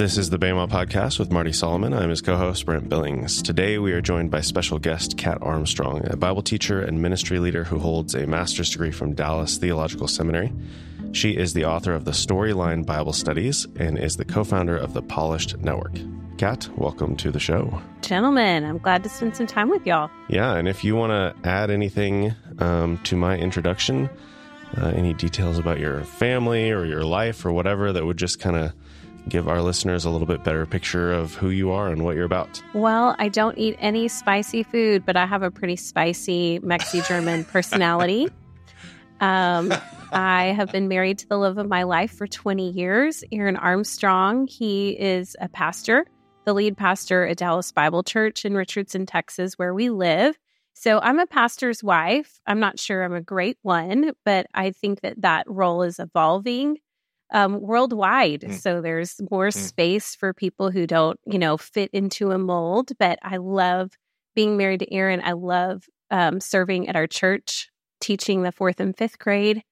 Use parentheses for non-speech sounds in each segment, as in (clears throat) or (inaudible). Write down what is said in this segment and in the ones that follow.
This is the Bema Podcast with Marty Solomon. I'm his co host, Brent Billings. Today, we are joined by special guest Kat Armstrong, a Bible teacher and ministry leader who holds a master's degree from Dallas Theological Seminary. She is the author of the Storyline Bible Studies and is the co founder of the Polished Network. Kat, welcome to the show. Gentlemen, I'm glad to spend some time with y'all. Yeah, and if you want to add anything um, to my introduction, uh, any details about your family or your life or whatever that would just kind of give our listeners a little bit better picture of who you are and what you're about? Well, I don't eat any spicy food, but I have a pretty spicy Mexi German (laughs) personality. Um, I have been married to the love of my life for 20 years, Aaron Armstrong. He is a pastor, the lead pastor at Dallas Bible Church in Richardson, Texas, where we live. So I'm a pastor's wife. I'm not sure I'm a great one, but I think that that role is evolving um, worldwide. Mm. So there's more mm. space for people who don't, you know, fit into a mold. But I love being married to Aaron. I love um, serving at our church, teaching the fourth and fifth grade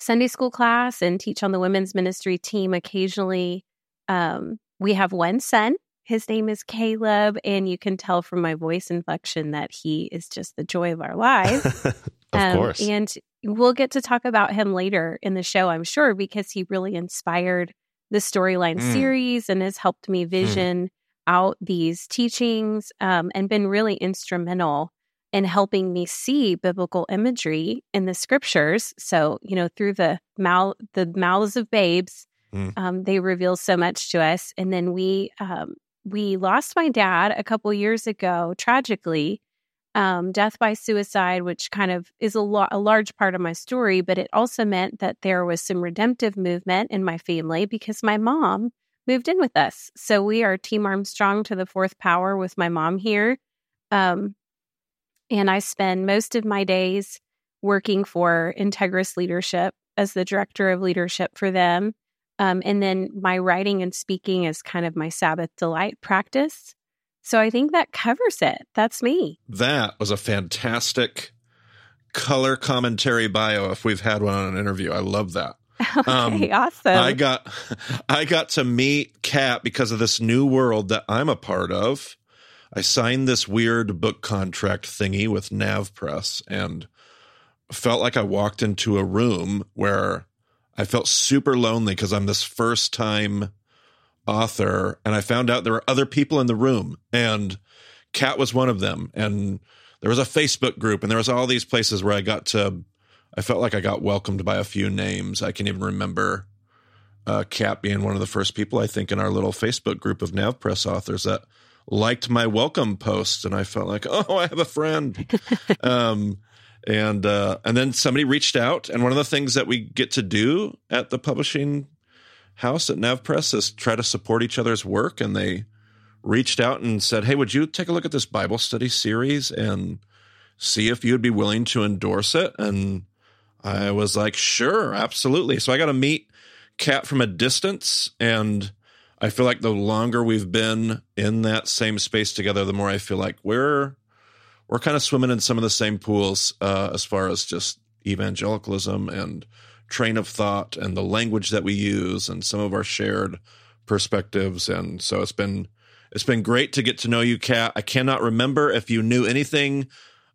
Sunday school class and teach on the women's ministry team occasionally. Um, we have one son. His name is Caleb, and you can tell from my voice inflection that he is just the joy of our (laughs) lives. Of um, course. And we'll get to talk about him later in the show, I'm sure, because he really inspired the storyline mm. series and has helped me mm. vision mm. out these teachings um, and been really instrumental in helping me see biblical imagery in the scriptures. So, you know, through the mouth, the mouths of babes, mm. um, they reveal so much to us. And then we um, we lost my dad a couple years ago, tragically, um, death by suicide, which kind of is a, lo- a large part of my story, but it also meant that there was some redemptive movement in my family because my mom moved in with us. So we are Team Armstrong to the fourth power with my mom here. Um, and I spend most of my days working for Integris Leadership as the director of leadership for them. Um, and then my writing and speaking is kind of my Sabbath delight practice. So I think that covers it. That's me. That was a fantastic color commentary bio if we've had one on an interview. I love that. (laughs) Okay, um, awesome. I got (laughs) I got to meet Kat because of this new world that I'm a part of. I signed this weird book contract thingy with Nav Press and felt like I walked into a room where I felt super lonely because I'm this first time author and I found out there were other people in the room and Kat was one of them and there was a Facebook group and there was all these places where I got to I felt like I got welcomed by a few names. I can even remember uh, Kat being one of the first people I think in our little Facebook group of NavPress authors that liked my welcome post and I felt like, (laughs) oh, I have a friend. (laughs) um, and uh, and then somebody reached out and one of the things that we get to do at the publishing house at NavPress is try to support each other's work. And they reached out and said, Hey, would you take a look at this Bible study series and see if you'd be willing to endorse it? And I was like, Sure, absolutely. So I got to meet Kat from a distance. And I feel like the longer we've been in that same space together, the more I feel like we're we're kind of swimming in some of the same pools uh, as far as just evangelicalism and train of thought and the language that we use and some of our shared perspectives. And so it's been it's been great to get to know you, Kat. I cannot remember if you knew anything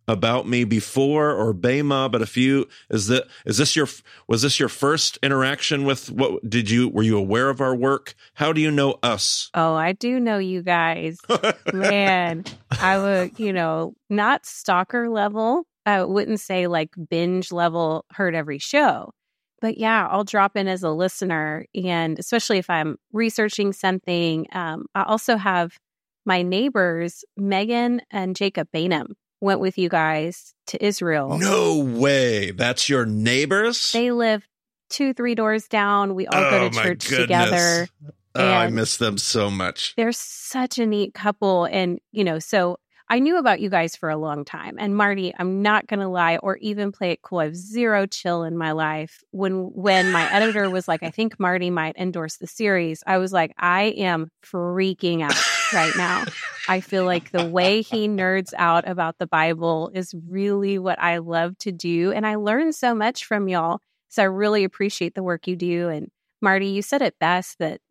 about me before or Bema, but if you is that is this your was this your first interaction with what did you were you aware of our work? How do you know us? Oh, I do know you guys. (laughs) Man, I would, you know, not stalker level. I wouldn't say like binge level heard every show but yeah, I'll drop in as a listener. And especially if I'm researching something, um, I also have my neighbors, Megan and Jacob Bainham, went with you guys to Israel. No way. That's your neighbors? They live two, three doors down. We all oh, go to church together. Oh, I miss them so much. They're such a neat couple. And, you know, so I knew about you guys for a long time. And Marty, I'm not going to lie or even play it cool. I have zero chill in my life. When when my editor was like, I think Marty might endorse the series, I was like, I am freaking out right now. I feel like the way he nerds out about the Bible is really what I love to do. And I learn so much from y'all. So I really appreciate the work you do. And Marty, you said it best that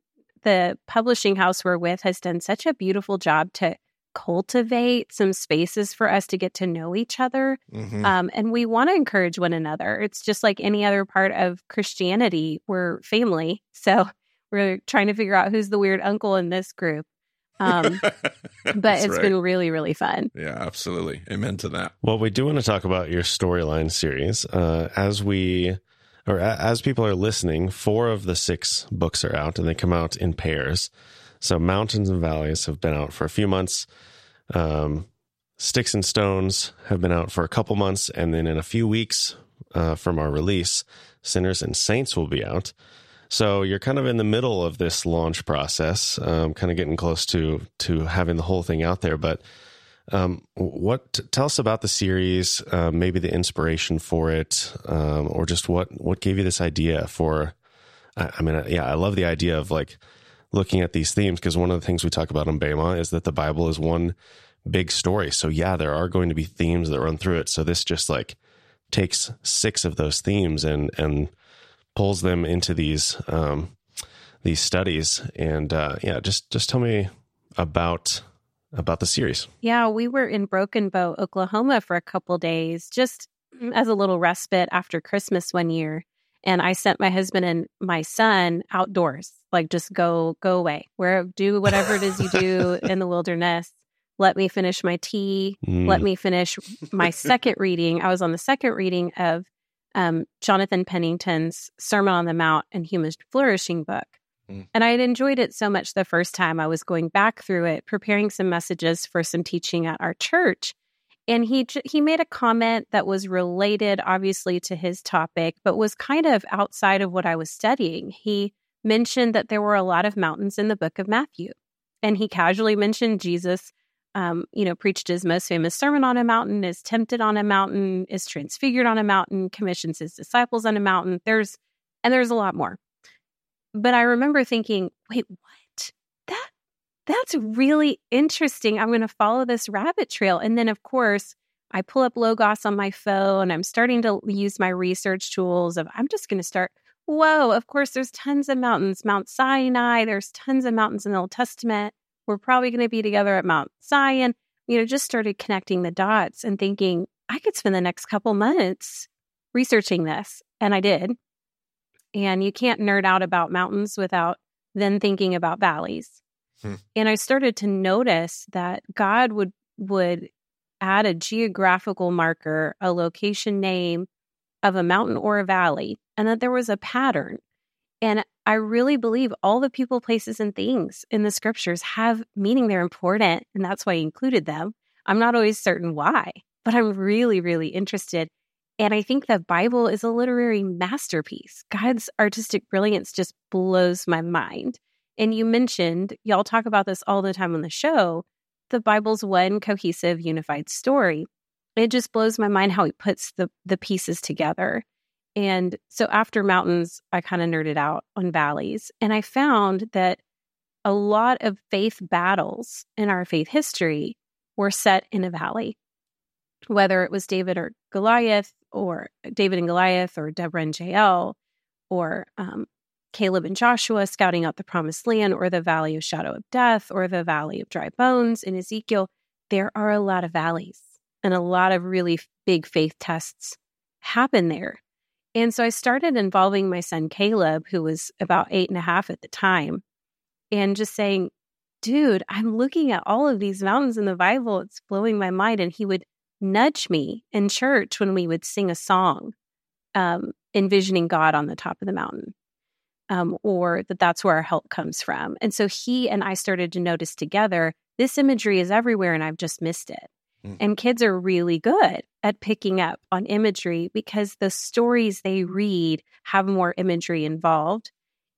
the publishing house we're with has done such a beautiful job to cultivate some spaces for us to get to know each other. Mm-hmm. Um, and we want to encourage one another. It's just like any other part of Christianity. We're family. So (laughs) we're trying to figure out who's the weird uncle in this group. Um, (laughs) but it's right. been really, really fun. Yeah, absolutely. Amen to that. Well, we do want to talk about your storyline series. Uh, as we, or as people are listening, four of the six books are out and they come out in pairs. So Mountains and Valleys have been out for a few months. Um, Sticks and Stones have been out for a couple months. And then in a few weeks uh, from our release, Sinners and Saints will be out. So you're kind of in the middle of this launch process, um, kind of getting close to to having the whole thing out there. But um, what tell us about the series? Uh, maybe the inspiration for it, um, or just what what gave you this idea for? I, I mean, yeah, I love the idea of like looking at these themes because one of the things we talk about in Bema is that the Bible is one big story. So yeah, there are going to be themes that run through it. So this just like takes six of those themes and and pulls them into these um, these studies. And uh, yeah, just just tell me about about the series. Yeah, we were in Broken Bow, Oklahoma for a couple days, just as a little respite after Christmas one year. And I sent my husband and my son outdoors, like just go go away, where do whatever it is you do (laughs) in the wilderness. Let me finish my tea. Mm. Let me finish my second reading. I was on the second reading of um, Jonathan Pennington's Sermon on the Mount and Human Flourishing book. Mm. And I had enjoyed it so much the first time I was going back through it, preparing some messages for some teaching at our church. And he he made a comment that was related, obviously, to his topic, but was kind of outside of what I was studying. He mentioned that there were a lot of mountains in the book of Matthew, and he casually mentioned Jesus um, you know, preached his most famous sermon on a mountain, is tempted on a mountain, is transfigured on a mountain, commissions his disciples on a mountain. There's, and there's a lot more. But I remember thinking, wait, what? That, that's really interesting. I'm going to follow this rabbit trail. And then, of course, I pull up Logos on my phone. I'm starting to use my research tools of, I'm just going to start. Whoa, of course, there's tons of mountains. Mount Sinai, there's tons of mountains in the Old Testament we're probably going to be together at Mount Zion. You know, just started connecting the dots and thinking I could spend the next couple months researching this. And I did. And you can't nerd out about mountains without then thinking about valleys. Hmm. And I started to notice that God would would add a geographical marker, a location name of a mountain or a valley, and that there was a pattern. And I really believe all the people, places, and things in the scriptures have meaning. They're important, and that's why I included them. I'm not always certain why, but I'm really, really interested. And I think the Bible is a literary masterpiece. God's artistic brilliance just blows my mind. And you mentioned, y'all talk about this all the time on the show, the Bible's one cohesive, unified story. It just blows my mind how he puts the, the pieces together. And so after mountains, I kind of nerded out on valleys. And I found that a lot of faith battles in our faith history were set in a valley, whether it was David or Goliath, or David and Goliath, or Deborah and Jael, or um, Caleb and Joshua scouting out the promised land, or the valley of shadow of death, or the valley of dry bones in Ezekiel. There are a lot of valleys and a lot of really big faith tests happen there. And so I started involving my son Caleb, who was about eight and a half at the time, and just saying, dude, I'm looking at all of these mountains in the Bible. It's blowing my mind. And he would nudge me in church when we would sing a song, um, envisioning God on the top of the mountain, um, or that that's where our help comes from. And so he and I started to notice together this imagery is everywhere and I've just missed it. Mm. And kids are really good at picking up on imagery because the stories they read have more imagery involved.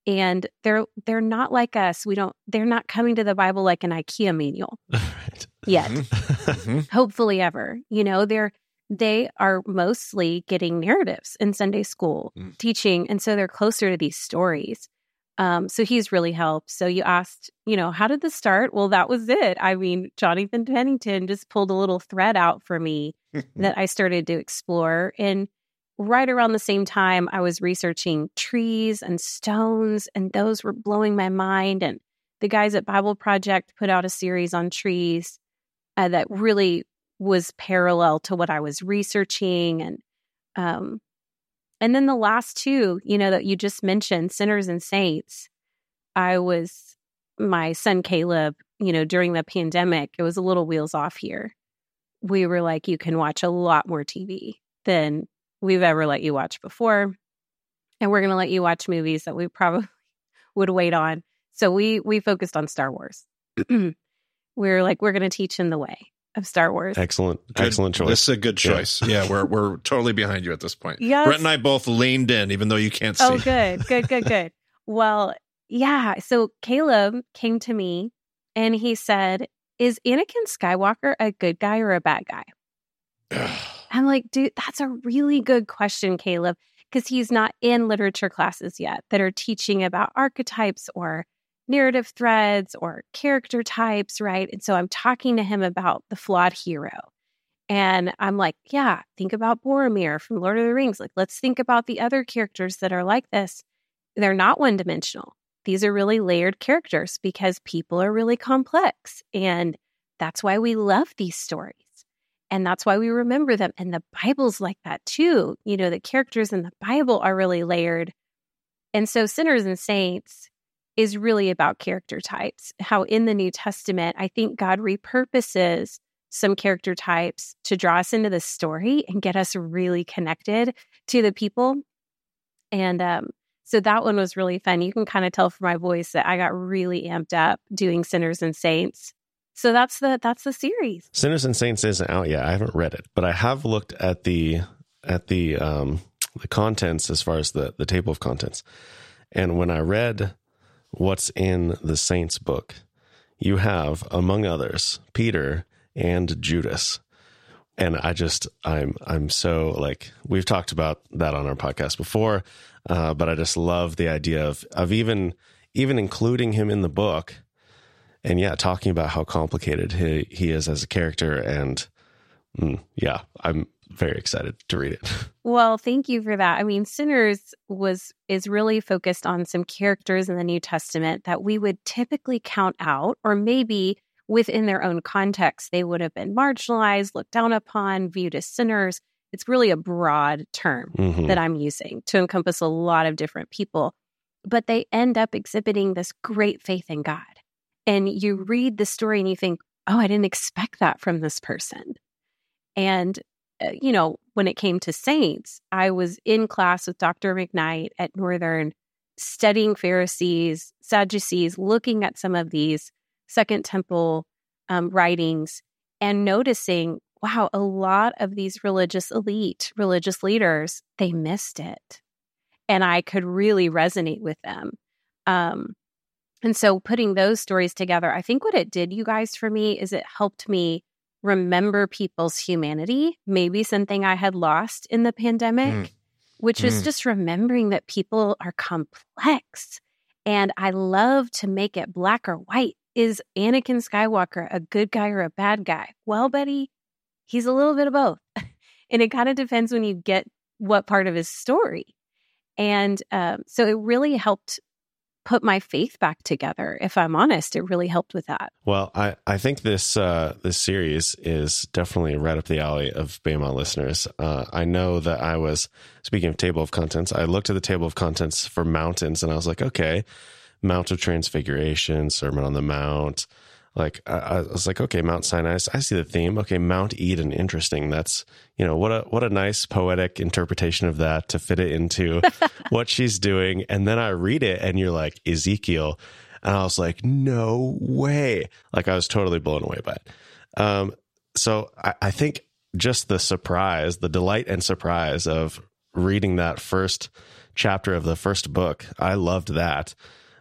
And they're they're not like us. We don't they're not coming to the Bible like an IKEA manual (laughs) right. yet. Mm-hmm. (laughs) Hopefully ever. You know, they're they are mostly getting narratives in Sunday school mm. teaching. And so they're closer to these stories. Um, so he's really helped. So you asked, you know, how did this start? Well, that was it. I mean, Jonathan Pennington just pulled a little thread out for me (laughs) that I started to explore. And right around the same time, I was researching trees and stones, and those were blowing my mind. And the guys at Bible Project put out a series on trees uh, that really was parallel to what I was researching. And um, and then the last two, you know, that you just mentioned, sinners and saints. I was my son Caleb, you know, during the pandemic, it was a little wheels off here. We were like, you can watch a lot more TV than we've ever let you watch before. And we're going to let you watch movies that we probably (laughs) would wait on. So we we focused on Star Wars. (clears throat) we are like, we're going to teach him the way of Star Wars. Excellent, Good. excellent choice. This is a good choice. Yeah, yeah we're we're totally behind you at this point. Yes. Brent and I both leaned in, even though you can't oh, see. Oh, good, good, good, (laughs) good. well, yeah. So Caleb came to me and he said, "Is Anakin Skywalker a good guy or a bad guy?" (sighs) I'm like, dude, that's a really good question, Caleb, because he's not in literature classes yet that are teaching about archetypes or narrative threads or character types, right? And so I'm talking to him about the flawed hero. And I'm like, yeah, think about Boromir from Lord of the Rings. Like, let's think about the other characters that are like this. They're not one dimensional. These are really layered characters because people are really complex. And that's why we love these stories. And that's why we remember them. And the Bible's like that too. You know, the characters in the Bible are really layered. And so, Sinners and Saints is really about character types. How in the New Testament, I think God repurposes some character types to draw us into the story and get us really connected to the people. And um, so that one was really fun. You can kind of tell from my voice that I got really amped up doing Sinners and Saints. So that's the that's the series. Sinners and Saints isn't out yet. I haven't read it, but I have looked at the at the um the contents as far as the the table of contents. And when I read what's in the Saints book, you have among others Peter and Judas. And I just I'm I'm so like we've talked about that on our podcast before, uh, but I just love the idea of of even even including him in the book and yeah, talking about how complicated he, he is as a character. And mm, yeah, I'm very excited to read it. (laughs) Well, thank you for that. I mean, Sinners was is really focused on some characters in the New Testament that we would typically count out, or maybe within their own context, they would have been marginalized, looked down upon, viewed as sinners. It's really a broad term mm-hmm. that I'm using to encompass a lot of different people. But they end up exhibiting this great faith in God and you read the story and you think, oh, I didn't expect that from this person. And, you know, when it came to saints, I was in class with Dr. McKnight at Northern studying Pharisees, Sadducees, looking at some of these Second Temple um, writings and noticing, wow, a lot of these religious elite, religious leaders, they missed it. And I could really resonate with them. Um, and so putting those stories together, I think what it did, you guys, for me is it helped me remember people's humanity, maybe something I had lost in the pandemic, mm. which mm. is just remembering that people are complex. And I love to make it black or white. Is Anakin Skywalker a good guy or a bad guy? Well, Betty, he's a little bit of both. (laughs) and it kind of depends when you get what part of his story. And um, so it really helped put my faith back together. If I'm honest, it really helped with that. Well, I, I think this uh, this series is definitely right up the alley of Bema listeners. Uh, I know that I was speaking of table of contents. I looked at the table of contents for mountains, and I was like, okay, Mount of Transfiguration, Sermon on the Mount, like I, I, was like, okay, Mount Sinai. I see the theme. Okay, Mount Eden. Interesting. That's you know what a what a nice poetic interpretation of that to fit it into (laughs) what she's doing. And then I read it, and you're like Ezekiel, and I was like, no way. Like I was totally blown away by it. Um, so I, I think just the surprise, the delight and surprise of reading that first chapter of the first book, I loved that.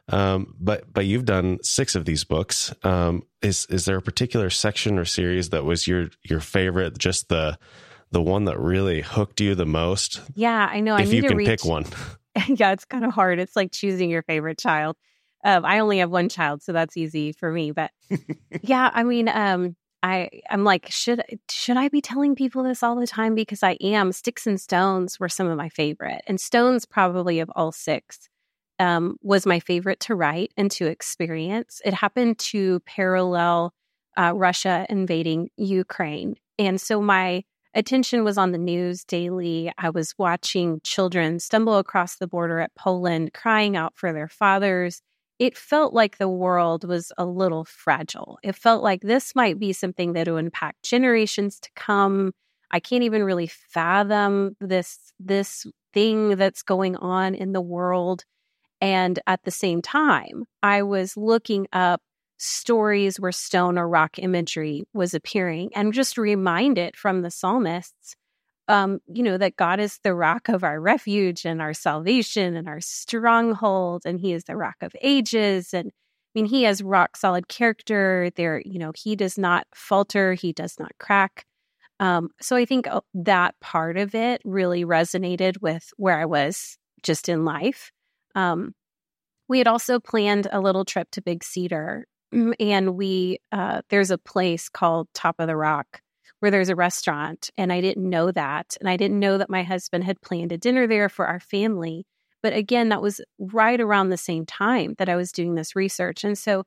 Um, but but you've done six of these books. Um, is is there a particular section or series that was your your favorite? Just the the one that really hooked you the most? Yeah, I know. If I you can reach... pick one. (laughs) yeah, it's kind of hard. It's like choosing your favorite child. Um, I only have one child, so that's easy for me. But (laughs) yeah, I mean, um, I I'm like, should should I be telling people this all the time? Because I am. Sticks and Stones were some of my favorite, and Stones probably of all six um, was my favorite to write and to experience. It happened to parallel uh, Russia invading Ukraine, and so my attention was on the news daily. I was watching children stumble across the border at Poland, crying out for their fathers it felt like the world was a little fragile. It felt like this might be something that would impact generations to come. I can't even really fathom this this thing that's going on in the world. And at the same time, I was looking up stories where stone or rock imagery was appearing and just reminded from the psalmists um, you know, that God is the rock of our refuge and our salvation and our stronghold, and He is the rock of ages. And I mean, He has rock solid character. There, you know, He does not falter, He does not crack. Um, so I think uh, that part of it really resonated with where I was just in life. Um, we had also planned a little trip to Big Cedar, mm, and we uh, there's a place called Top of the Rock where there's a restaurant. And I didn't know that. And I didn't know that my husband had planned a dinner there for our family. But again, that was right around the same time that I was doing this research. And so,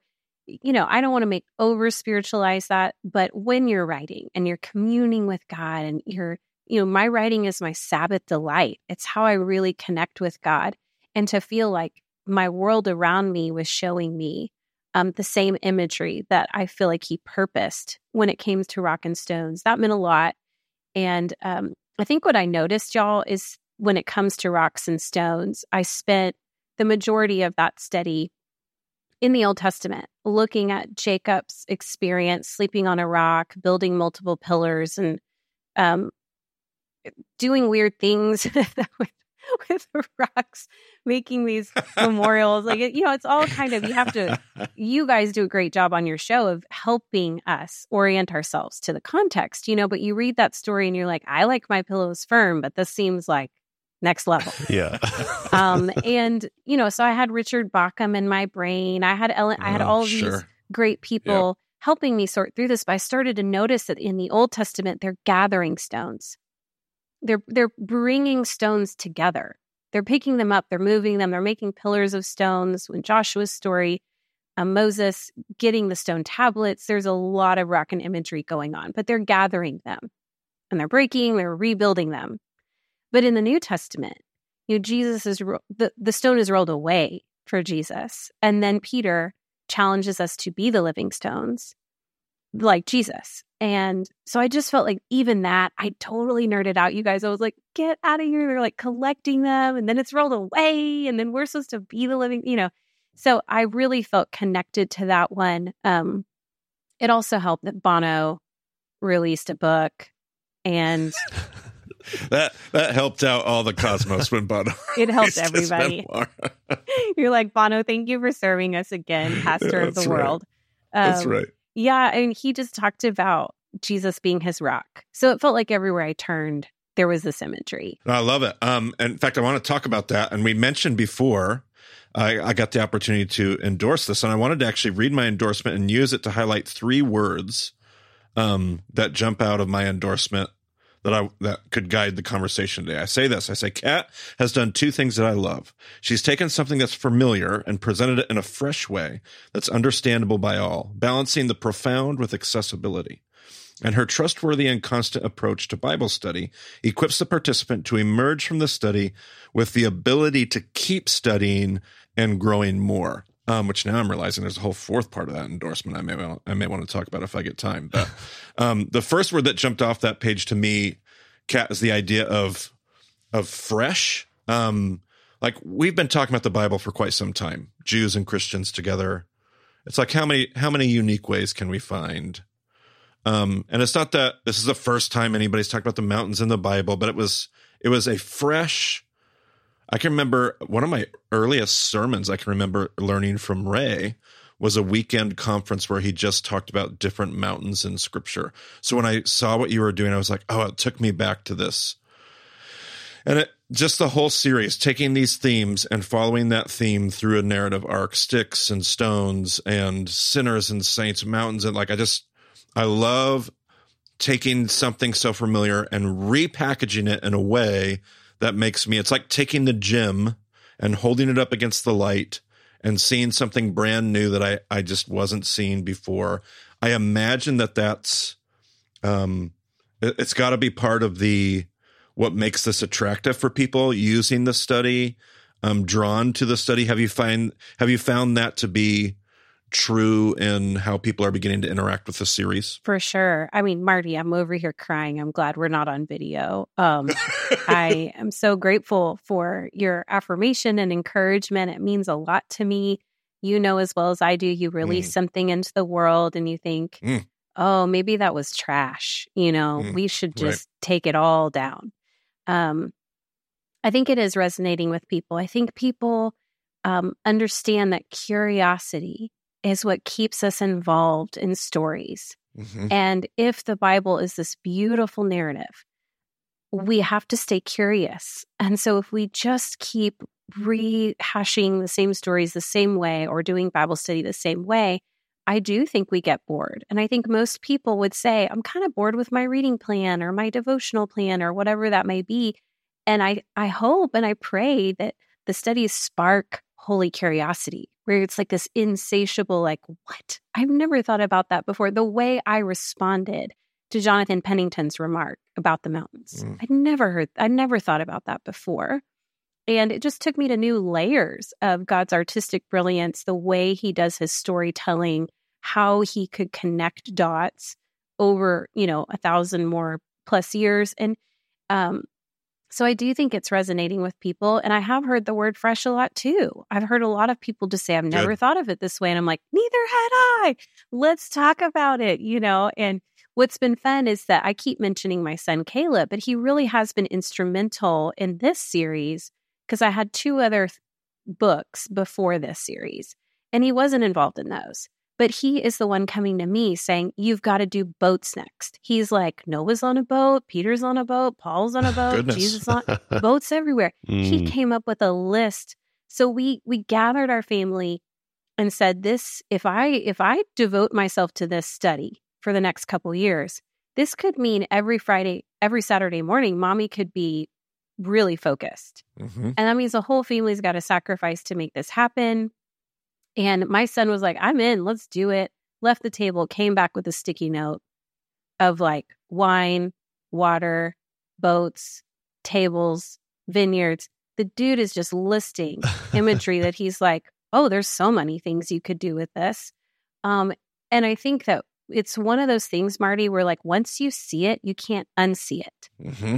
you know, I don't want to make over spiritualize that, but when you're writing and you're communing with God and you're, you know, my writing is my Sabbath delight. It's how I really connect with God. And to feel like my world around me was showing me um, the same imagery that I feel like he purposed when it came to rock and stones. That meant a lot. And um, I think what I noticed, y'all, is when it comes to rocks and stones, I spent the majority of that study in the Old Testament, looking at Jacob's experience sleeping on a rock, building multiple pillars, and um, doing weird things (laughs) (laughs) with rocks making these memorials like you know it's all kind of you have to you guys do a great job on your show of helping us orient ourselves to the context you know but you read that story and you're like i like my pillows firm but this seems like next level (laughs) yeah (laughs) um and you know so i had richard bauckham in my brain i had ellen i had oh, all sure. these great people yeah. helping me sort through this but i started to notice that in the old testament they're gathering stones they're they're bringing stones together. They're picking them up, they're moving them, they're making pillars of stones. When Joshua's story, um, Moses getting the stone tablets, there's a lot of rock and imagery going on, but they're gathering them and they're breaking, they're rebuilding them. But in the New Testament, you know, Jesus is the, the stone is rolled away for Jesus. And then Peter challenges us to be the living stones like Jesus. And so I just felt like even that, I totally nerded out. You guys, I was like, get out of here. They're like collecting them and then it's rolled away. And then we're supposed to be the living, you know. So I really felt connected to that one. Um, it also helped that Bono released a book and (laughs) that that helped out all the cosmos when Bono. (laughs) it helped everybody. (laughs) You're like Bono. Thank you for serving us again, Pastor yeah, of the right. World. Um, that's right. Yeah, and he just talked about Jesus being his rock. So it felt like everywhere I turned, there was this imagery. I love it. Um, in fact, I want to talk about that. And we mentioned before, I, I got the opportunity to endorse this, and I wanted to actually read my endorsement and use it to highlight three words um, that jump out of my endorsement that I that could guide the conversation today. I say this. I say Kat has done two things that I love. She's taken something that's familiar and presented it in a fresh way that's understandable by all, balancing the profound with accessibility. And her trustworthy and constant approach to Bible study equips the participant to emerge from the study with the ability to keep studying and growing more um, which now I'm realizing there's a whole fourth part of that endorsement I may want, I may want to talk about if I get time. But (laughs) um, the first word that jumped off that page to me, Kat, is the idea of of fresh. Um, like we've been talking about the Bible for quite some time, Jews and Christians together. It's like how many how many unique ways can we find? Um, and it's not that this is the first time anybody's talked about the mountains in the Bible, but it was it was a fresh I can remember one of my earliest sermons I can remember learning from Ray was a weekend conference where he just talked about different mountains in scripture. So when I saw what you were doing, I was like, oh, it took me back to this. And it just the whole series, taking these themes and following that theme through a narrative arc, sticks and stones and sinners and saints, mountains, and like I just I love taking something so familiar and repackaging it in a way that makes me, it's like taking the gym and holding it up against the light and seeing something brand new that I, I just wasn't seeing before. I imagine that that's, um, it, it's got to be part of the, what makes this attractive for people using the study, um, drawn to the study. Have you find, have you found that to be, true in how people are beginning to interact with the series? For sure. I mean, Marty, I'm over here crying. I'm glad we're not on video. Um, I (laughs) am so grateful for your affirmation and encouragement. It means a lot to me. You know as well as I do, you release mm. something into the world and you think, mm. oh, maybe that was trash. You know, mm. we should just right. take it all down. Um, I think it is resonating with people. I think people um, understand that curiosity is what keeps us involved in stories. Mm-hmm. And if the Bible is this beautiful narrative, we have to stay curious. And so if we just keep rehashing the same stories the same way or doing Bible study the same way, I do think we get bored. And I think most people would say, I'm kind of bored with my reading plan or my devotional plan or whatever that may be. And I, I hope and I pray that the studies spark holy curiosity where it's like this insatiable, like, what? I've never thought about that before. The way I responded to Jonathan Pennington's remark about the mountains. Mm. I'd never heard, I'd never thought about that before. And it just took me to new layers of God's artistic brilliance, the way he does his storytelling, how he could connect dots over, you know, a thousand more plus years. And um, so I do think it's resonating with people. And I have heard the word fresh a lot too. I've heard a lot of people just say, I've never Good. thought of it this way. And I'm like, neither had I. Let's talk about it, you know? And what's been fun is that I keep mentioning my son Caleb, but he really has been instrumental in this series because I had two other th- books before this series and he wasn't involved in those. But he is the one coming to me saying, You've got to do boats next. He's like, Noah's on a boat, Peter's on a boat, Paul's on a (laughs) boat, Jesus on (laughs) boats everywhere. Mm. He came up with a list. So we we gathered our family and said, This, if I if I devote myself to this study for the next couple years, this could mean every Friday, every Saturday morning, mommy could be really focused. Mm-hmm. And that means the whole family's got to sacrifice to make this happen. And my son was like, I'm in, let's do it. Left the table, came back with a sticky note of like wine, water, boats, tables, vineyards. The dude is just listing imagery that (laughs) he's like, oh, there's so many things you could do with this. Um, and I think that it's one of those things, Marty, where like once you see it, you can't unsee it. Mm-hmm.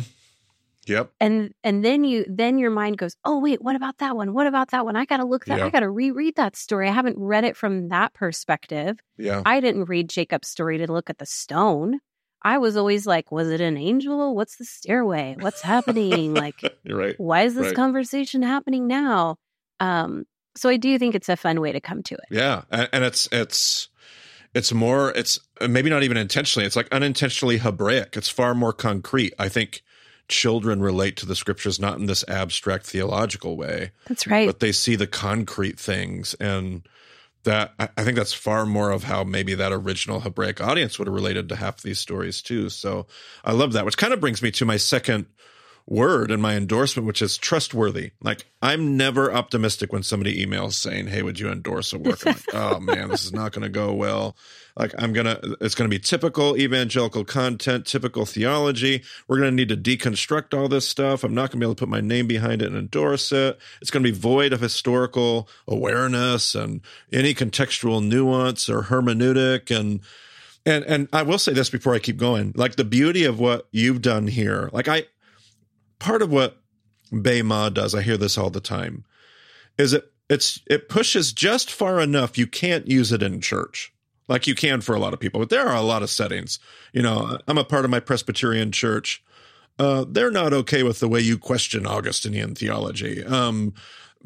Yep. And and then you then your mind goes, "Oh wait, what about that one? What about that one? I got to look that yep. I got to reread that story. I haven't read it from that perspective." Yeah. I didn't read Jacob's story to look at the stone. I was always like, was it an angel? What's the stairway? What's happening? like (laughs) right. Why is this right. conversation happening now? Um so I do think it's a fun way to come to it. Yeah. And, and it's it's it's more it's maybe not even intentionally it's like unintentionally hebraic it's far more concrete i think children relate to the scriptures not in this abstract theological way. That's right. But they see the concrete things and that I think that's far more of how maybe that original Hebraic audience would have related to half these stories too. So I love that, which kind of brings me to my second word in my endorsement, which is trustworthy. Like I'm never optimistic when somebody emails saying, Hey, would you endorse a work? I'm like, (laughs) oh man, this is not going to go well. Like I'm going to, it's going to be typical evangelical content, typical theology. We're going to need to deconstruct all this stuff. I'm not going to be able to put my name behind it and endorse it. It's going to be void of historical awareness and any contextual nuance or hermeneutic and, and and I will say this before I keep going. Like the beauty of what you've done here. Like I part of what Bema does, I hear this all the time, is it it's it pushes just far enough you can't use it in church. Like you can for a lot of people but there are a lot of settings. You know i'm a part of my presbyterian church. Uh, they're not okay with the way you question augustinian theology. Um,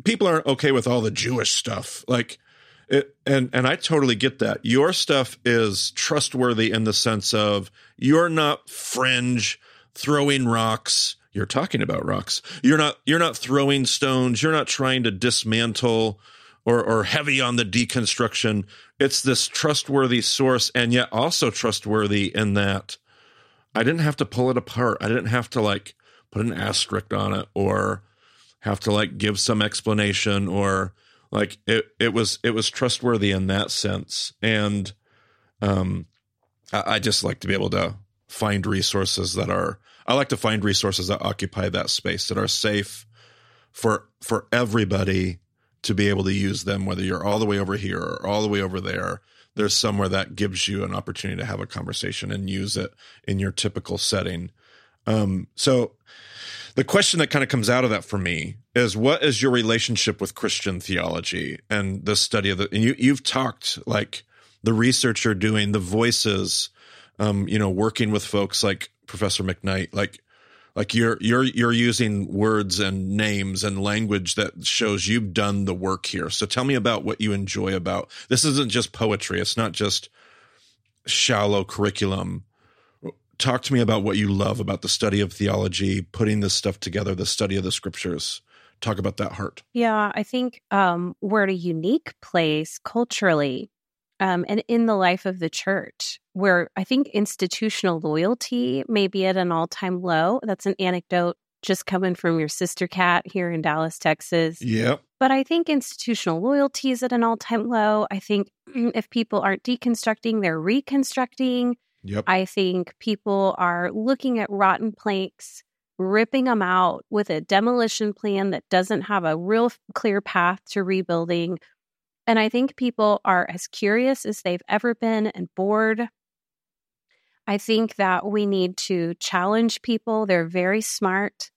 people aren't okay with all the jewish stuff. Like it, and and i totally get that. Your stuff is trustworthy in the sense of you're not fringe throwing rocks you're talking about rocks. You're not you're not throwing stones. You're not trying to dismantle or or heavy on the deconstruction. It's this trustworthy source, and yet also trustworthy in that I didn't have to pull it apart. I didn't have to like put an asterisk on it or have to like give some explanation or like it it was it was trustworthy in that sense. And um I, I just like to be able to find resources that are I like to find resources that occupy that space that are safe for for everybody to be able to use them, whether you're all the way over here or all the way over there. There's somewhere that gives you an opportunity to have a conversation and use it in your typical setting. Um, so the question that kind of comes out of that for me is what is your relationship with Christian theology and the study of the and you you've talked like the research you're doing, the voices, um, you know, working with folks like Professor McKnight, like like you're you're you're using words and names and language that shows you've done the work here. So tell me about what you enjoy about this isn't just poetry. It's not just shallow curriculum. Talk to me about what you love about the study of theology putting this stuff together the study of the scriptures. Talk about that heart. Yeah i think um, we're at a unique place culturally um, and in the life of the church, where I think institutional loyalty may be at an all time low. That's an anecdote just coming from your sister Kat here in Dallas, Texas. Yep. But I think institutional loyalty is at an all time low. I think if people aren't deconstructing, they're reconstructing. Yep. I think people are looking at rotten planks, ripping them out with a demolition plan that doesn't have a real clear path to rebuilding and I think people are as curious as they've ever been and bored. I think that we need to challenge people. They're very smart.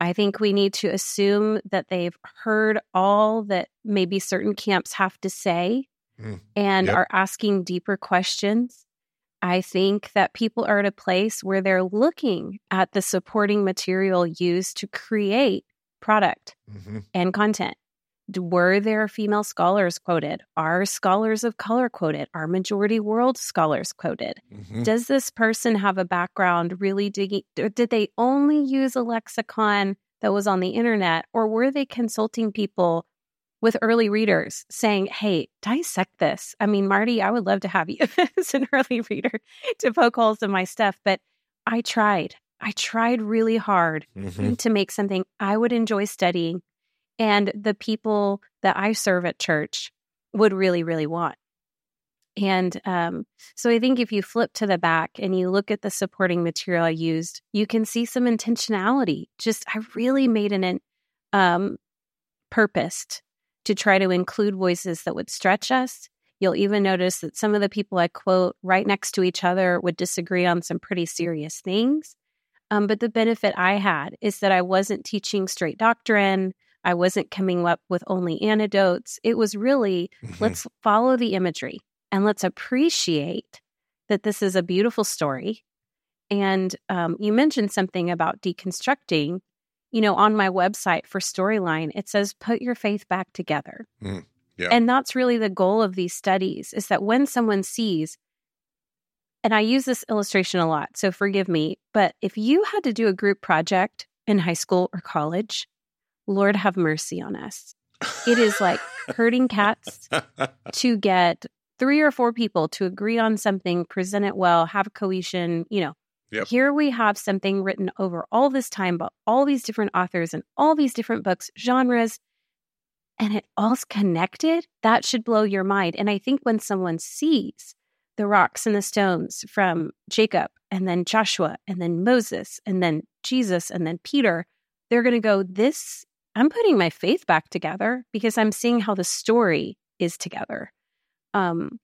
I think we need to assume that they've heard all that maybe certain camps have to say mm, and yep. are asking deeper questions. I think that people are at a place where they're looking at the supporting material used to create product mm-hmm. and content were there female scholars quoted? Are scholars of color quoted? Are majority world scholars quoted? Mm-hmm. Does this person have a background really digging? Did they only use a lexicon that was on the internet, or were they consulting people with early readers saying, hey, dissect this? I mean, Marty, I would love to have (laughs) you as an early reader to poke holes in my stuff, but I tried. I tried really hard mm-hmm. to make something I would enjoy studying and the people that I serve at church would really, really want. And um, so I think if you flip to the back and you look at the supporting material I used, you can see some intentionality. Just I really made an um, purposed to try to include voices that would stretch us. You'll even notice that some of the people I quote right next to each other would disagree on some pretty serious things. Um, but the benefit I had is that I wasn't teaching straight doctrine. I wasn't coming up with only anecdotes. It was really mm-hmm. let's follow the imagery and let's appreciate that this is a beautiful story. And um, you mentioned something about deconstructing. You know, on my website for Storyline, it says put your faith back together. Mm, yeah. And that's really the goal of these studies is that when someone sees, and I use this illustration a lot, so forgive me, but if you had to do a group project in high school or college, Lord have mercy on us. It is like herding cats (laughs) to get three or four people to agree on something, present it well, have cohesion, you know. Yep. Here we have something written over all this time by all these different authors and all these different books, genres, and it all's connected. That should blow your mind. And I think when someone sees the rocks and the stones from Jacob and then Joshua and then Moses and then Jesus and then Peter, they're going to go, This I'm putting my faith back together because I'm seeing how the story is together. Um,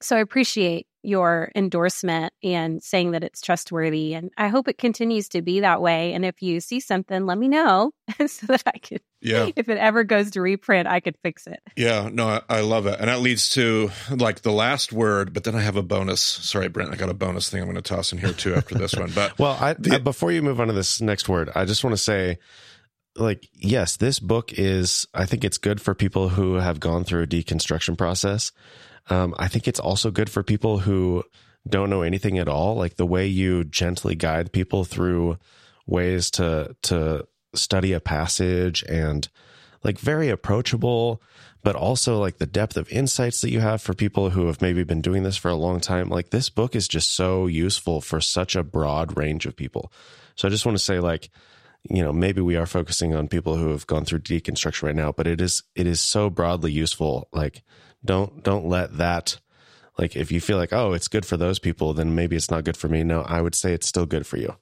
so I appreciate your endorsement and saying that it's trustworthy. And I hope it continues to be that way. And if you see something, let me know (laughs) so that I could, yeah. if it ever goes to reprint, I could fix it. Yeah, no, I, I, love it. And that leads to like the last word, but then I have a bonus. Sorry, Brent, I got a bonus thing I'm going to toss in here too after this one. But (laughs) well, I, the, I, before you move on to this next word, I just want to say, like yes this book is i think it's good for people who have gone through a deconstruction process um, i think it's also good for people who don't know anything at all like the way you gently guide people through ways to to study a passage and like very approachable, but also like the depth of insights that you have for people who have maybe been doing this for a long time. Like this book is just so useful for such a broad range of people. So I just want to say like, you know, maybe we are focusing on people who have gone through deconstruction right now, but it is it is so broadly useful. Like don't don't let that like if you feel like, oh, it's good for those people, then maybe it's not good for me. No, I would say it's still good for you.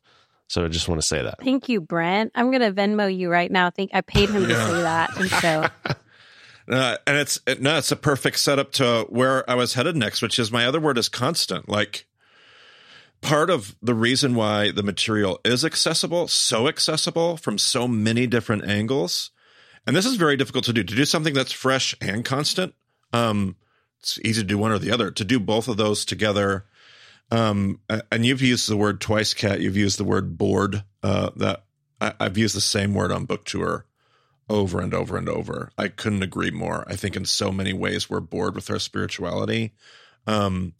So I just want to say that. Thank you, Brent. I'm going to Venmo you right now. I think I paid him to say that, and so. (laughs) Uh, and it's it, no, it's a perfect setup to where I was headed next, which is my other word is constant. Like part of the reason why the material is accessible, so accessible from so many different angles, and this is very difficult to do. To do something that's fresh and constant, um, it's easy to do one or the other. To do both of those together um, and you've used the word twice, Kat. You've used the word bored. Uh, that I, I've used the same word on book tour over and over and over. I couldn't agree more. I think in so many ways we're bored with our spirituality. Um,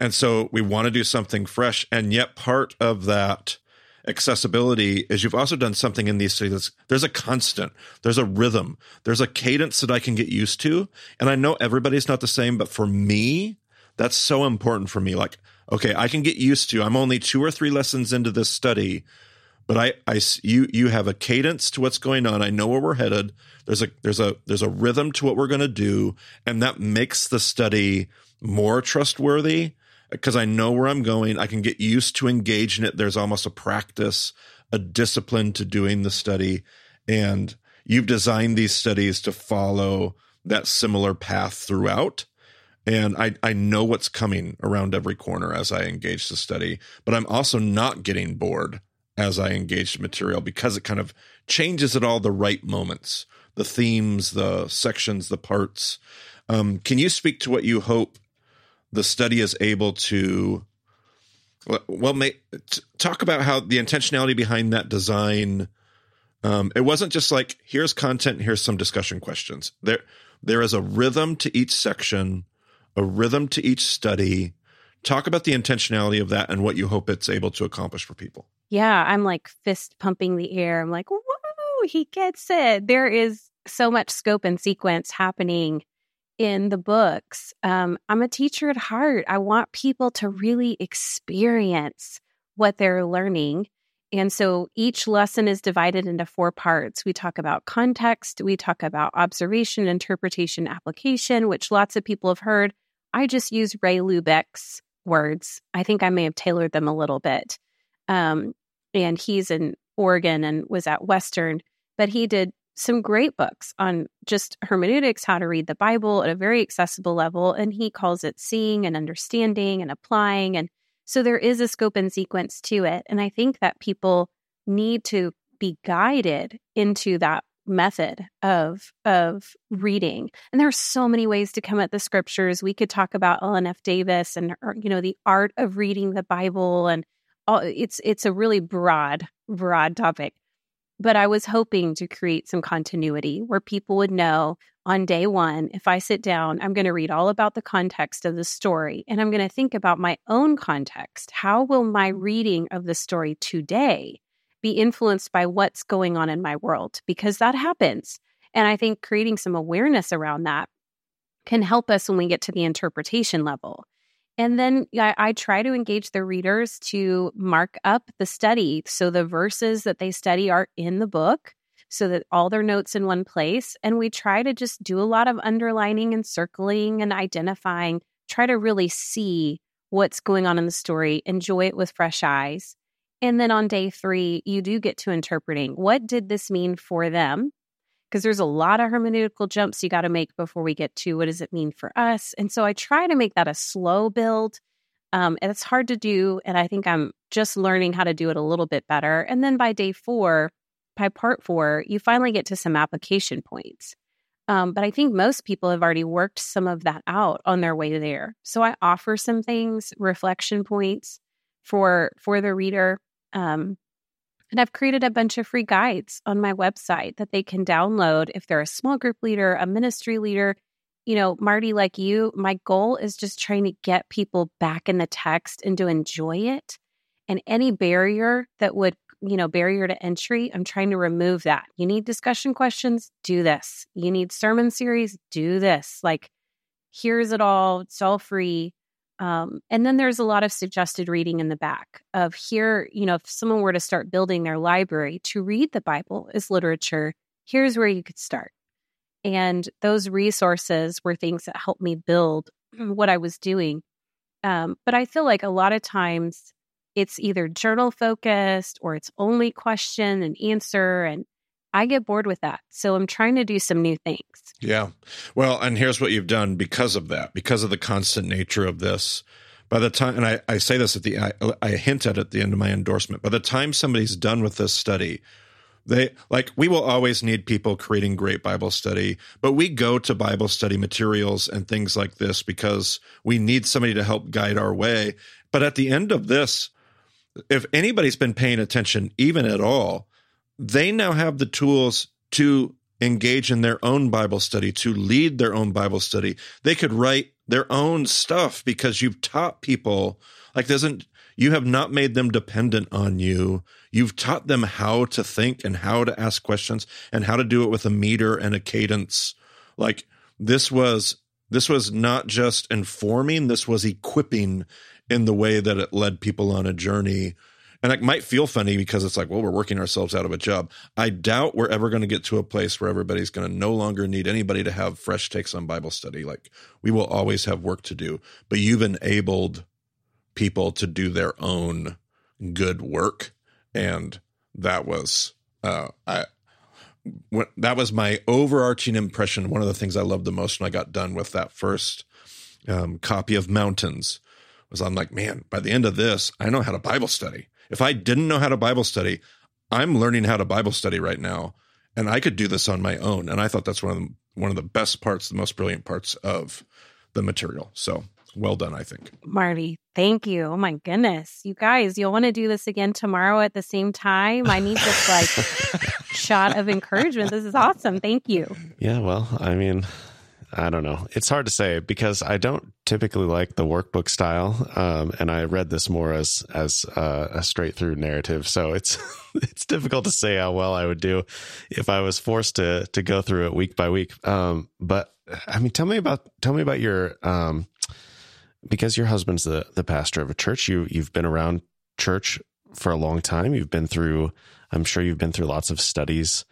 and, so we want to do something fresh. And yet part of that accessibility is you've also done something in these studies. There's a constant, there's a rhythm, there's a cadence that I can get used to. And I know everybody's not the same, but for me, that's so important for me. Like, okay, I can get used to. I'm only two or three lessons into this study, but I, I, you, you have a cadence to what's going on. I know where we're headed. There's a, there's a, there's a rhythm to what we're going to do, and that makes the study more trustworthy because I know where I'm going. I can get used to engage in it. There's almost a practice, a discipline to doing the study, and you've designed these studies to follow that similar path throughout and I, I know what's coming around every corner as I engage the study, but I'm also not getting bored as I engage the material because it kind of changes at all the right moments, the themes, the sections, the parts. Um, can you speak to what you hope the study is able to? Well, may, talk about how the intentionality behind that design. Um, it wasn't just like here's content, here's some discussion questions. There, there is a rhythm to each section a rhythm to each study. Talk about the intentionality of that and what you hope it's able to accomplish for people. Yeah, I'm like fist pumping the air. I'm like, whoa, he gets it. There is so much scope and sequence happening in the books. Um, I'm a teacher at heart. I want people to really experience what they're learning. And so each lesson is divided into four parts. We talk about context, we talk about observation, interpretation, application, which lots of people have heard. I just use Ray Lubeck's words. I think I may have tailored them a little bit. Um, and he's in Oregon and was at Western, but he did some great books on just hermeneutics, how to read the Bible at a very accessible level. And he calls it seeing and understanding and applying. And so there is a scope and sequence to it. And I think that people need to be guided into that method of of reading and there are so many ways to come at the scriptures we could talk about ellen f davis and you know the art of reading the bible and all, it's it's a really broad broad topic but i was hoping to create some continuity where people would know on day one if i sit down i'm going to read all about the context of the story and i'm going to think about my own context how will my reading of the story today be influenced by what's going on in my world because that happens. And I think creating some awareness around that can help us when we get to the interpretation level. And then I, I, try to engage the readers to mark up the study. So the verses that they study are in the book so that all their notes in one place. And we try to just do a lot of underlining and circling and identifying, try to really see what's going on in the story, enjoy it with fresh eyes. And then on day three, you do get to interpreting what did this mean for them? Because there's a lot of hermeneutical jumps you got to make before we get to what does it mean for us. And so I try to make that a slow build. Um, and it's hard to do. And I think I'm just learning how to do it a little bit better. And then by day four, by part four, you finally get to some application points. Um, but I think most people have already worked some of that out on their way there. So I offer some things, reflection points for for the reader um, and I've created a bunch of free guides on my website that they can download if they're a small group leader, a ministry leader. You know, Marty, like you, my goal is just trying to get people back in the text and to enjoy it. And any barrier that would you know, barrier to entry. I'm trying to remove that. You need discussion questions? Do this. You need sermon series? Do this. Like, here's it all. It's all free. Um, and then there's a lot of suggested reading in the back of here, you know, if someone were to start building their library to read the Bible as literature, here's where you could start. And those resources were things that helped me build (clears throat) what I was doing. Um, but I feel like a lot of times it's either journal focused or it's only question and answer. And I get bored with that. So I'm trying to do some new things. Yeah. Well, and here's what you've done because of that, because of the constant nature of this. By the time, and I, I say this at the, I, I hint at it at the end of my endorsement, by the time somebody's done with this study, they like we will always need people creating great Bible study, but we go to Bible study materials and things like this because we need somebody to help guide our way. But at the end of this, if anybody's been paying attention even at all, they now have the tools to engage in their own Bible study, to lead their own Bible study. They could write their own stuff because you've taught people like doesn't you have not made them dependent on you. You've taught them how to think and how to ask questions and how to do it with a meter and a cadence. Like this was this was not just informing, this was equipping in the way that it led people on a journey. And it might feel funny because it's like, well, we're working ourselves out of a job. I doubt we're ever going to get to a place where everybody's going to no longer need anybody to have fresh takes on Bible study. Like we will always have work to do, but you've enabled people to do their own good work. And that was, uh, I, that was my overarching impression. One of the things I loved the most when I got done with that first um, copy of Mountains was I'm like, man, by the end of this, I know how to Bible study. If I didn't know how to Bible study, I'm learning how to Bible study right now, and I could do this on my own. And I thought that's one of the one of the best parts, the most brilliant parts of the material. So well done, I think. Marty, thank you. Oh my goodness. You guys, you'll want to do this again tomorrow at the same time. I need this like (laughs) shot of encouragement. This is awesome. Thank you. Yeah, well, I mean, I don't know. It's hard to say because I don't typically like the workbook style, um, and I read this more as as uh, a straight through narrative. So it's (laughs) it's difficult to say how well I would do if I was forced to to go through it week by week. Um, but I mean, tell me about tell me about your um, because your husband's the the pastor of a church, you you've been around church for a long time. You've been through, I'm sure you've been through lots of studies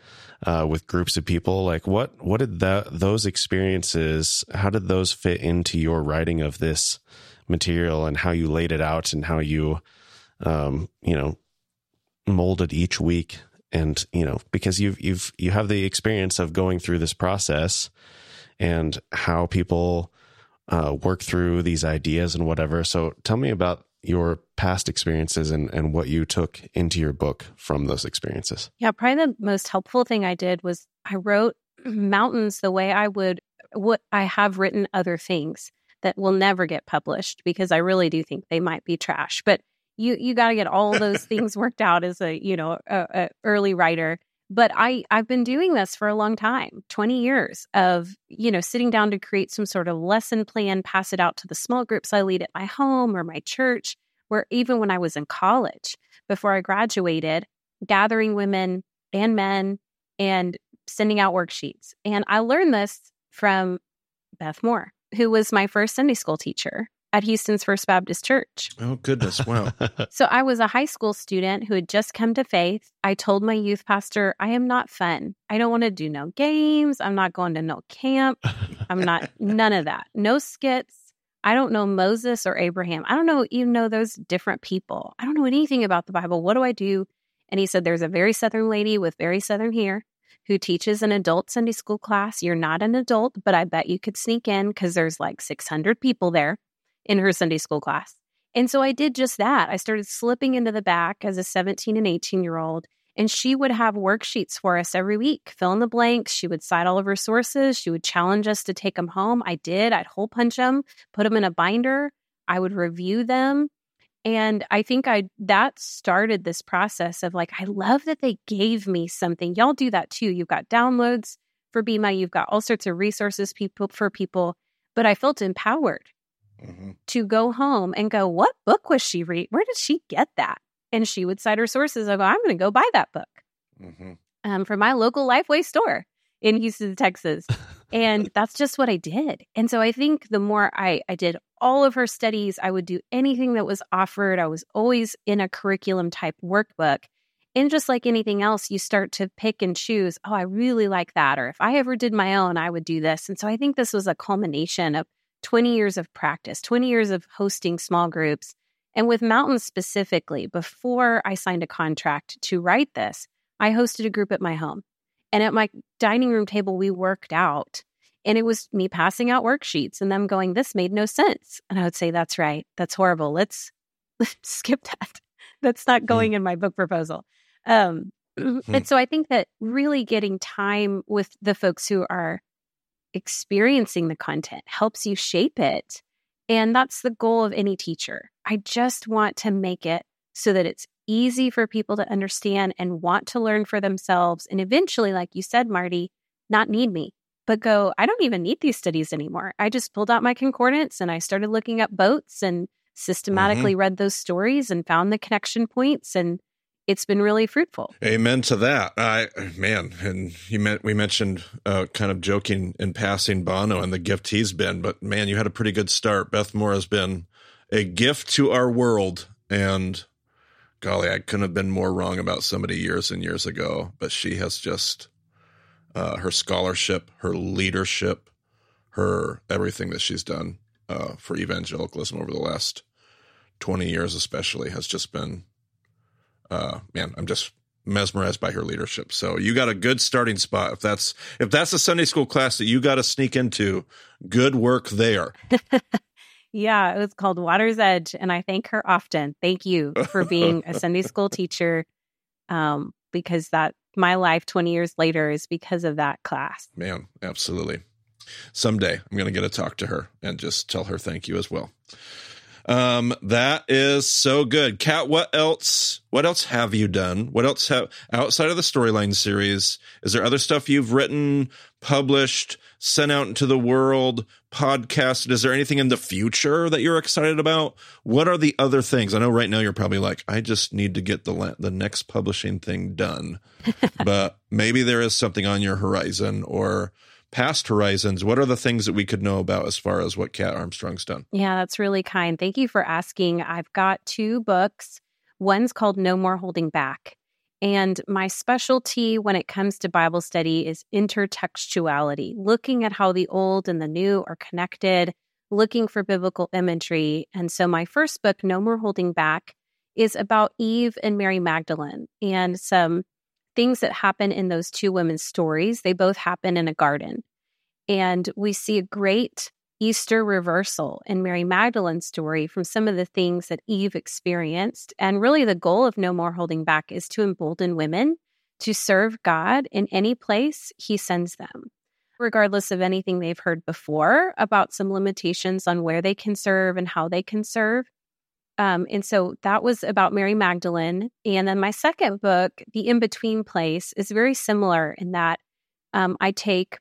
uh, with groups of people. Like what what did that those experiences? How did those fit into your writing of this material and how you laid it out and how you, um, you know, molded each week? And you know, because you've you've you have the experience of going through this process and how people uh, work through these ideas and whatever. So tell me about your past experiences and, and what you took into your book from those experiences. Yeah, probably the most helpful thing I did was I wrote (clears throat) mountains the way I would what I have written other things that will never get published because I really do think they might be trash. But you you got to get all those (laughs) things worked out as a you know a, a early writer but i i've been doing this for a long time 20 years of you know sitting down to create some sort of lesson plan pass it out to the small groups i lead at my home or my church where even when i was in college before i graduated gathering women and men and sending out worksheets. And i learned this from beth moore who was my first sunday school teacher at Houston's First Baptist Church. Oh, goodness. Wow. (laughs) so I was a high school student who had just come to faith. I told my youth pastor, I am not fun. I don't want to do no games. I'm not going to no camp. I'm not, (laughs) none of that. No skits. I don't know Moses or Abraham. I don't know even know those different people. I don't know anything about the Bible. What do I do? And he said, There's a very Southern lady with very Southern hair who teaches an adult Sunday school class. You're not an adult, but I bet you could sneak in because there's like 600 people there in her Sunday school class. And so I did just that. I started slipping into the back as a 17 and 18 year old. And she would have worksheets for us every week, fill in the blanks. She would cite all of her sources. She would challenge us to take them home. I did. I'd hole punch them, put them in a binder. I would review them. And I think I that started this process of like, I love that they gave me something. Y'all do that too. You've got downloads for Bema, you've got all sorts of resources people for people, but I felt empowered mm-hmm. to go home and go, what book was she read? Where did she get that? And she would cite her sources. I go, I'm going to go buy that book mm-hmm. um, from my local Lifeway store in Houston, Texas. (laughs) and that's just what I did. And so I think the more I, I did all of her studies, I would do anything that was offered. I was always in a curriculum type workbook. And just like anything else, you start to pick and choose, oh, I really like that. Or if I ever did my own, I would do this. And so I think this was a culmination of 20 years of practice, 20 years of hosting small groups. And with Mountains specifically, before I signed a contract to write this, I hosted a group at my home. And at my dining room table, we worked out. And it was me passing out worksheets and them going, This made no sense. And I would say, That's right. That's horrible. Let's, (laughs) let's skip that. That's not hmm. going in my book proposal. Um. (clears throat) And so I think that really getting time with the folks who are experiencing the content helps you shape it. And that's the goal of any teacher. I just want to make it so that it's easy for people to understand and want to learn for themselves. And eventually, like you said, Marty, not need me, but go, I don't even need these studies anymore. I just pulled out my concordance and I started looking up boats and systematically mm-hmm. read those stories and found the connection points and it's been really fruitful. Amen to that. I man, and you meant we mentioned uh, kind of joking in passing Bono and the gift he's been, but man, you had a pretty good start. Beth Moore has been a gift to our world, and golly, I couldn't have been more wrong about somebody years and years ago. But she has just uh, her scholarship, her leadership, her everything that she's done uh, for evangelicalism over the last twenty years, especially, has just been uh, man, I'm just mesmerized by her leadership. So you got a good starting spot. If that's if that's a Sunday school class that you got to sneak into, good work there. (laughs) yeah, it was called Water's Edge, and I thank her often. Thank you for being a Sunday (laughs) school teacher, um, because that my life 20 years later is because of that class. Man, absolutely. Someday I'm going to get to talk to her and just tell her thank you as well. Um, that is so good. Kat, what else? What else have you done? What else have outside of the storyline series? Is there other stuff you've written, published, sent out into the world, podcasted? Is there anything in the future that you're excited about? What are the other things? I know right now you're probably like, I just need to get the the next publishing thing done, (laughs) but maybe there is something on your horizon or past horizons, what are the things that we could know about as far as what Kat Armstrong's done? Yeah, that's really kind. Thank you for asking. I've got two books. One's called No More Holding Back. And my specialty when it comes to Bible study is intertextuality, looking at how the old and the new are connected, looking for biblical imagery. And so my first book, No More Holding Back, is about Eve and Mary Magdalene and some things that happen in those two women's stories. They both happen in a garden. And we see a great Easter reversal in Mary Magdalene's story from some of the things that Eve experienced. And really, the goal of No More Holding Back is to embolden women to serve God in any place He sends them, regardless of anything they've heard before about some limitations on where they can serve and how they can serve. Um, and so that was about Mary Magdalene. And then my second book, The In Between Place, is very similar in that um, I take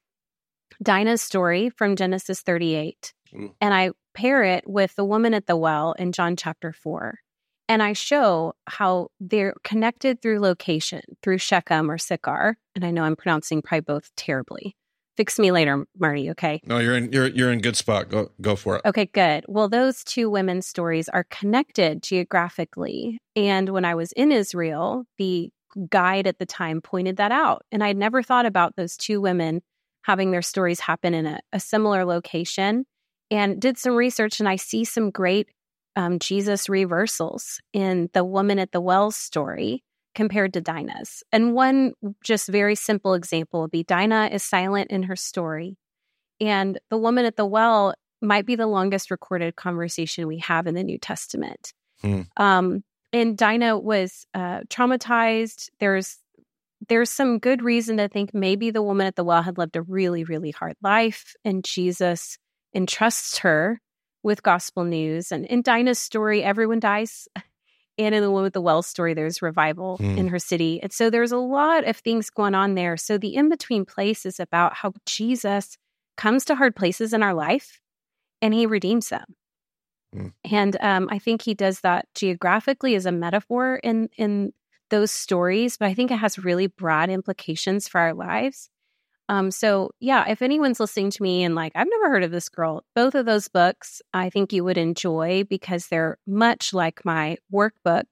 Dinah's story from Genesis 38 mm. and I pair it with the woman at the well in John chapter 4. And I show how they're connected through location, through Shechem or Sychar. And I know I'm pronouncing probably both terribly fix me later, Marty. Okay. No, you're in you're you're in good spot. Go go for it. Okay, good. Well, those two women's stories are connected geographically, and when I was in Israel, the guide at the time pointed that out, and I'd never thought about those two women having their stories happen in a, a similar location. And did some research, and I see some great um, Jesus reversals in the woman at the well story compared to Dinah's. And one just very simple example would be Dinah is silent in her story. And the woman at the well might be the longest recorded conversation we have in the New Testament. Hmm. Um, and Dinah was uh, traumatized. There's there's some good reason to think maybe the woman at the well had lived a really, really hard life, and Jesus entrusts her with gospel news. And in Dinah's story, everyone dies. (laughs) and in the one with the well story, there's revival mm. in her city. And so there's a lot of things going on there. So the in between place is about how Jesus comes to hard places in our life and he redeems them. Mm. And um, I think he does that geographically as a metaphor in in those stories, but I think it has really broad implications for our lives. Um, so yeah, if anyone's listening to me and like, I've never heard of this girl, both of those books I think you would enjoy because they're much like my workbook.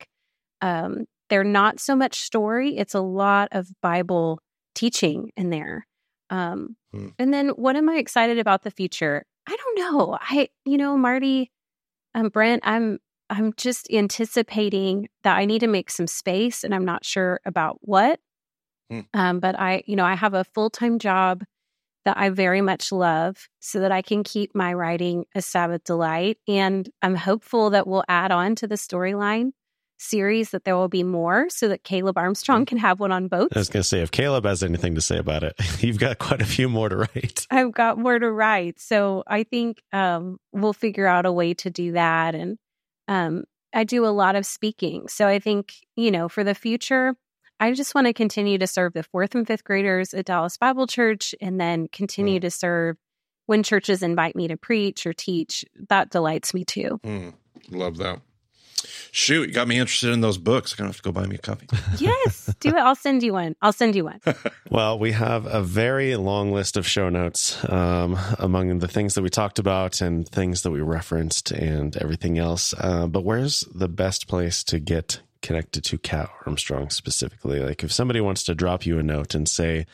Um, they're not so much story, it's a lot of Bible teaching in there. Um, hmm. And then what am I excited about the future? I don't know. I, you know, Marty, um, Brent, I'm I'm just anticipating that I need to make some space and I'm not sure about what. Hmm. Um, but I, you know, I have a full time job that I very much love so that I can keep my writing a Sabbath delight. And I'm hopeful that we'll add on to the storyline series that there will be more so that Caleb Armstrong hmm. can have one on both. I was going to say, if Caleb has anything to say about it, (laughs) you've got quite a few more to write. I've got more to write. So I think um, we'll figure out a way to do that. And um, I do a lot of speaking. So I think, you know, for the future, I just want to continue to serve the fourth and fifth graders at Dallas Bible Church and then continue mm. to serve when churches invite me to preach or teach. That delights me too. Mm. Love that. Shoot, you got me interested in those books. I'm gonna have to go buy me a copy. (laughs) yes, do it. I'll send you one. I'll send you one. (laughs) well, we have a very long list of show notes um, among the things that we talked about and things that we referenced and everything else. Uh, but where's the best place to get connected to Kat Armstrong specifically? Like, if somebody wants to drop you a note and say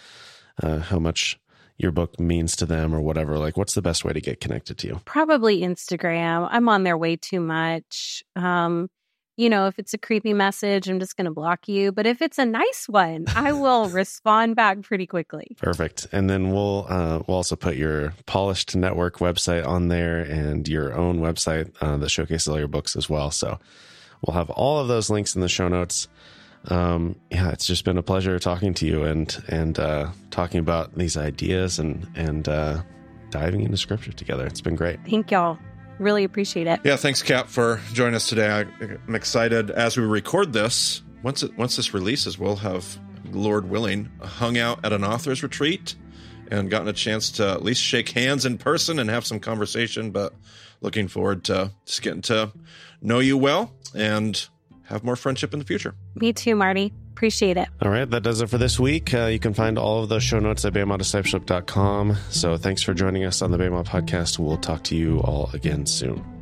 uh, how much your book means to them or whatever like what's the best way to get connected to you? Probably instagram. I'm on there way too much. Um you know if it's a creepy message i'm just going to block you. But if it's a nice one i (laughs) will respond back pretty quickly. Perfect. And then we'll uh, we'll also put your polished network website on there and your own website uh, that showcases all your books as well. So we'll have all of those links in the show notes um, yeah, it's just been a pleasure talking to you and and uh, talking about these ideas and and uh, diving into scripture together. It's been great. Thank y'all. Really appreciate it. Yeah, thanks, Kat, for joining us today. I, I'm excited as we record this. Once it once this releases, we'll have, Lord willing, hung out at an author's retreat and gotten a chance to at least shake hands in person and have some conversation. But looking forward to just getting to know you well and have more friendship in the future. Me too, Marty. Appreciate it. All right, that does it for this week. Uh, you can find all of the show notes at BEMADiscipleship.com. So thanks for joining us on the BEMA podcast. We'll talk to you all again soon.